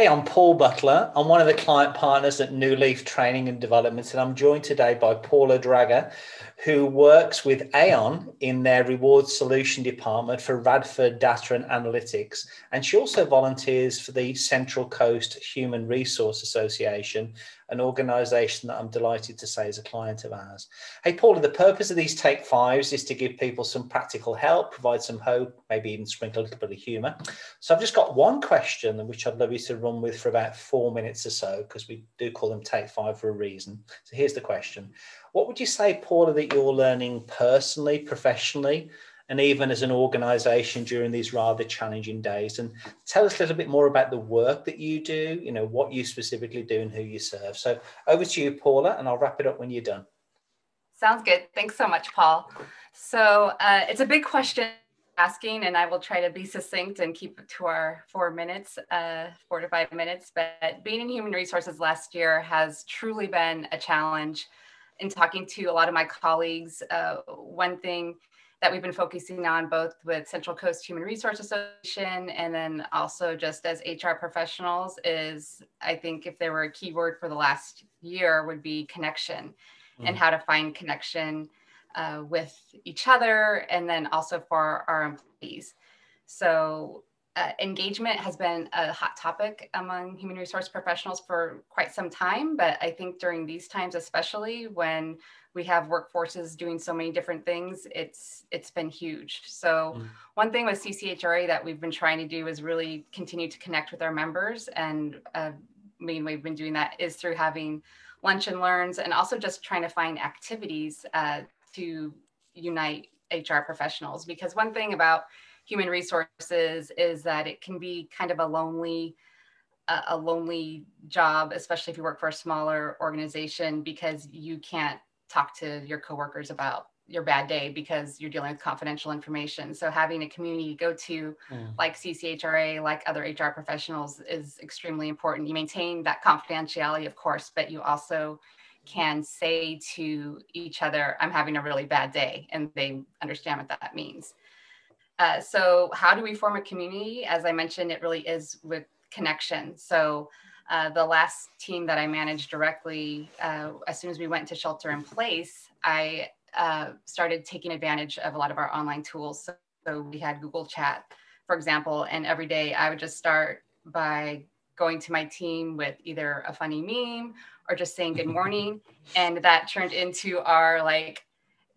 Hey, I'm Paul Butler. I'm one of the client partners at New Leaf Training and Development, and I'm joined today by Paula Draeger, who works with Aon in their rewards solution department for Radford Data and Analytics. And she also volunteers for the Central Coast Human Resource Association, an organization that I'm delighted to say is a client of ours. Hey, Paula, the purpose of these Take Fives is to give people some practical help, provide some hope, maybe even sprinkle a little bit of humor. So I've just got one question, which I'd love you to run with for about four minutes or so, because we do call them Take Five for a reason. So here's the question what would you say, Paula, that you're learning personally, professionally, and even as an organization during these rather challenging days? And tell us a little bit more about the work that you do, you know, what you specifically do and who you serve. So over to you, Paula, and I'll wrap it up when you're done. Sounds good. Thanks so much, Paul. So uh, it's a big question asking, and I will try to be succinct and keep to our four minutes, uh, four to five minutes. But being in human resources last year has truly been a challenge in talking to a lot of my colleagues, uh, one thing that we've been focusing on both with Central Coast Human Resource Association and then also just as HR professionals is I think if there were a keyword for the last year would be connection mm. and how to find connection uh, with each other and then also for our employees. So uh, engagement has been a hot topic among human resource professionals for quite some time, but I think during these times, especially when we have workforces doing so many different things, it's it's been huge. So mm. one thing with CCHRA that we've been trying to do is really continue to connect with our members, and uh, main way we've been doing that is through having lunch and learns, and also just trying to find activities uh, to unite HR professionals. Because one thing about human resources is that it can be kind of a lonely a lonely job especially if you work for a smaller organization because you can't talk to your coworkers about your bad day because you're dealing with confidential information. So having a community to go to mm. like CCHRA, like other HR professionals is extremely important. You maintain that confidentiality, of course, but you also can say to each other, I'm having a really bad day, and they understand what that means. Uh, so how do we form a community? As I mentioned, it really is with connection. So uh, the last team that I managed directly, uh, as soon as we went to shelter in place, I uh, started taking advantage of a lot of our online tools. So, so we had Google Chat, for example, and every day I would just start by going to my team with either a funny meme or just saying good morning. and that turned into our like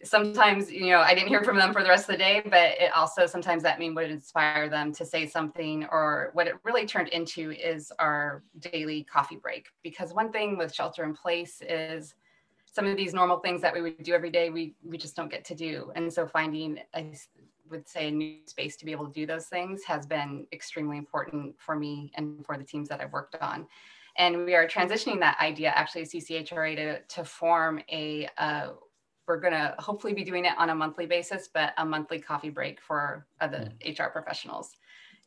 sometimes you know i didn't hear from them for the rest of the day but it also sometimes that mean would inspire them to say something or what it really turned into is our daily coffee break. Because one thing with shelter in place is some of these normal things that we would do every day we we just don't get to do. And so finding i would say a new space to be able to do those things has been extremely important for me and for the teams that i've worked on. And we are transitioning that idea actually CCHRA to, to form a uh, we're going to hopefully be doing it on a monthly basis, but a monthly coffee break for other mm. HR professionals,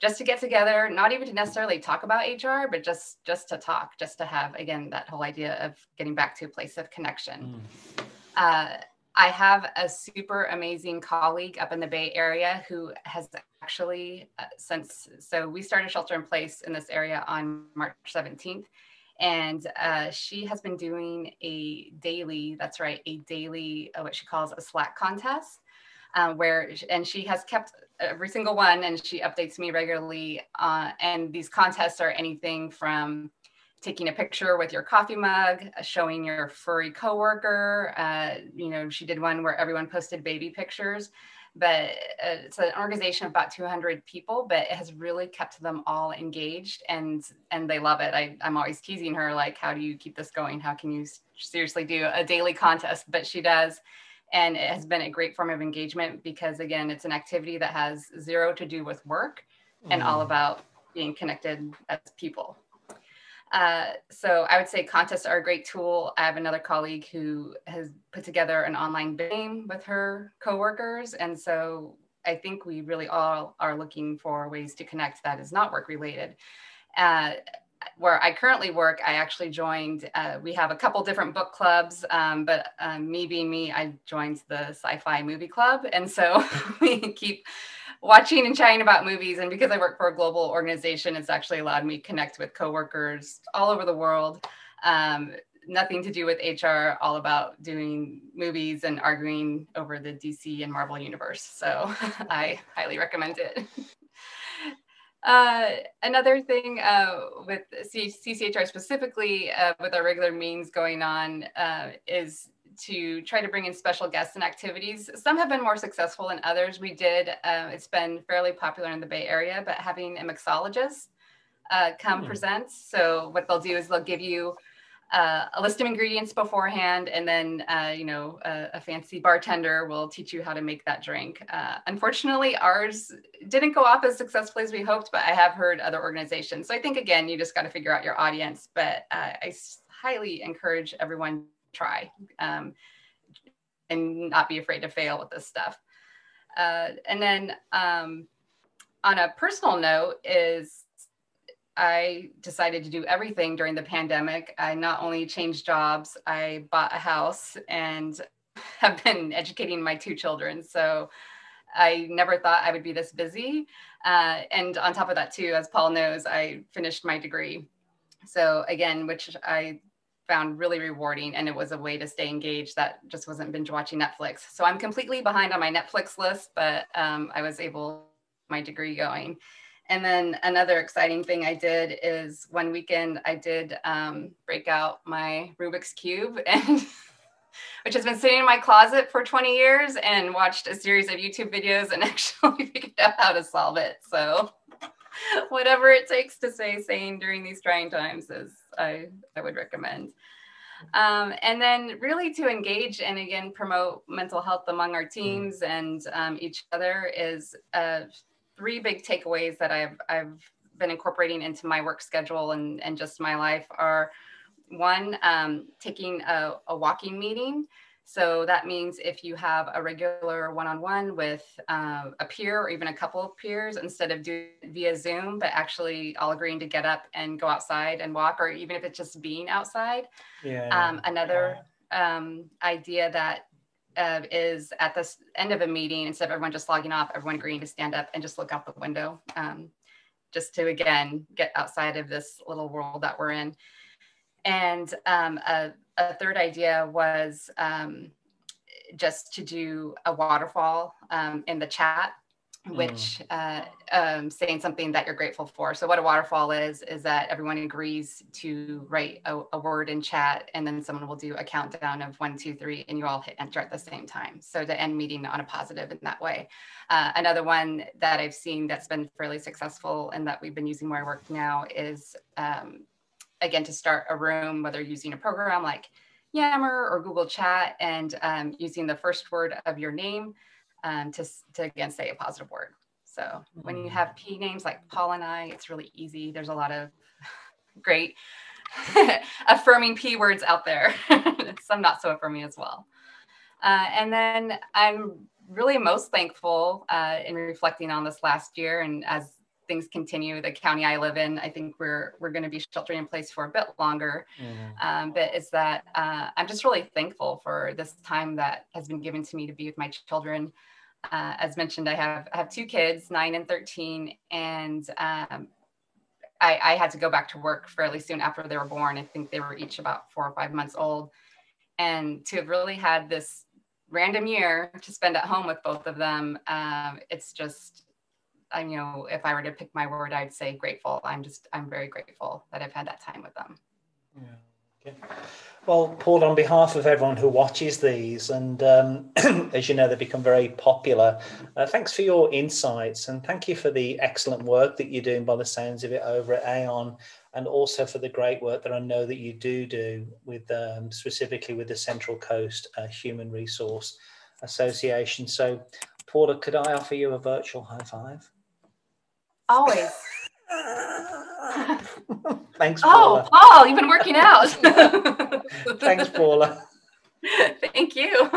just to get together, not even to necessarily talk about HR, but just just to talk, just to have again that whole idea of getting back to a place of connection. Mm. Uh, I have a super amazing colleague up in the Bay Area who has actually uh, since so we started shelter in place in this area on March 17th and uh, she has been doing a daily that's right a daily uh, what she calls a slack contest uh, where and she has kept every single one and she updates me regularly uh, and these contests are anything from taking a picture with your coffee mug showing your furry coworker uh, you know she did one where everyone posted baby pictures but uh, it's an organization of about 200 people but it has really kept them all engaged and and they love it. I, i'm always teasing her like how do you keep this going? How can you seriously do a daily contest? But she does. And it has been a great form of engagement because again it's an activity that has zero to do with work and all mm. about being connected as people uh, so I would say contests are a great tool. I have another colleague who has put together an online game with her coworkers. And so I think we really all are looking for ways to connect that is not work related. Uh, where I currently work, I actually joined, uh, we have a couple different book clubs, um, but um, me being me, I joined the sci fi movie club. And so we keep watching and chatting about movies. And because I work for a global organization, it's actually allowed me connect with coworkers all over the world. Um, nothing to do with HR, all about doing movies and arguing over the DC and Marvel universe. So I highly recommend it. Uh, another thing uh, with CCHR specifically, uh, with our regular meetings going on, uh, is to try to bring in special guests and activities. Some have been more successful than others. We did, uh, it's been fairly popular in the Bay Area, but having a mixologist uh, come mm. present. So, what they'll do is they'll give you uh, a list of ingredients beforehand, and then uh, you know a, a, fancy bartender will teach you how to make that drink. Uh, unfortunately, ours didn't go off as successfully as we hoped, but I have heard other organizations. So I think again, you just got to figure out your audience. But uh, I highly encourage everyone try um, and not be afraid to fail with this stuff. Uh, and then um, on a personal note is I decided to do everything during the pandemic. I not only changed jobs, I bought a house and have been educating my two children. So I never thought I would be this busy. Uh, and on top of that, too, as Paul knows, I finished my degree. So again, which I found really rewarding and it was a way to stay engaged that just wasn't binge watching netflix so i'm completely behind on my netflix list but um, i was able my degree going and then another exciting thing I did is one weekend I did um, break out my Rubik's Cube and which has been sitting in my closet for 20 years and watched a series of YouTube videos and actually figured out how to solve it. So whatever it takes to stay sane during these trying times is I, I would recommend. Um, and then really to engage and again promote mental health among our teams and um, each other is uh, three big takeaways that I've I've been incorporating into my work schedule and, and just my life are one, um, taking a, a, walking meeting. So that means if you have a regular one-on-one with uh, a peer or even a couple of peers, instead of doing via Zoom, but actually all agreeing to get up and go outside and walk, or even if it's just being outside. Yeah. Um, another yeah. um, idea that uh, is at the end of a meeting, instead of everyone just logging off, everyone agreeing to stand up and just look out the window, um, just to again get outside of this little world that we're in. And um, a, a, third idea was um, just to do a waterfall um, in the chat which mm. uh, um, saying something that you're grateful for. So what a waterfall is is that everyone agrees to write a, a, word in chat, and then someone will do a countdown of one, two, three, and you all hit enter at the same time. So to end meeting on a positive in that way. Uh, another one that I've seen that's been fairly successful and that we've been using where I work now is um, again to start a room, whether using a program like Yammer or Google Chat, and um, using the first word of your name um, to, to again say a positive word. So when you have P names like Paul and I, it's really easy. There's a lot of great affirming P words out there. Some not so affirming as well. Uh, and then I'm really most thankful uh, in reflecting on this last year and as things continue, the county I live in, I think we're we're going to be sheltering in place for a bit longer. Mm-hmm. Um, but is that uh, I'm just really thankful for this time that has been given to me to be with my children. Uh, as mentioned, I have I have two kids, nine and thirteen, and um, I, I had to go back to work fairly soon after they were born. I think they were each about four or five months old, and to have really had this random year to spend at home with both of them, um, it's just I, you know, if I were to pick my word, I'd say grateful. I'm just, I'm very grateful that I've had that time with them. Yeah. Okay. Well, Paul, on behalf of everyone who watches these, and um, as you know, they become very popular, uh, thanks for your insights and thank you for the excellent work that you're doing by the sounds of it over at Aon, and also for the great work that I know that you do do with um, specifically with the Central Coast uh, Human Resource Association. So, Paula, could I offer you a virtual high five? Always. Thanks, oh, Paula. Oh, Paul, you've been working out. Thanks, Paula. Thank you.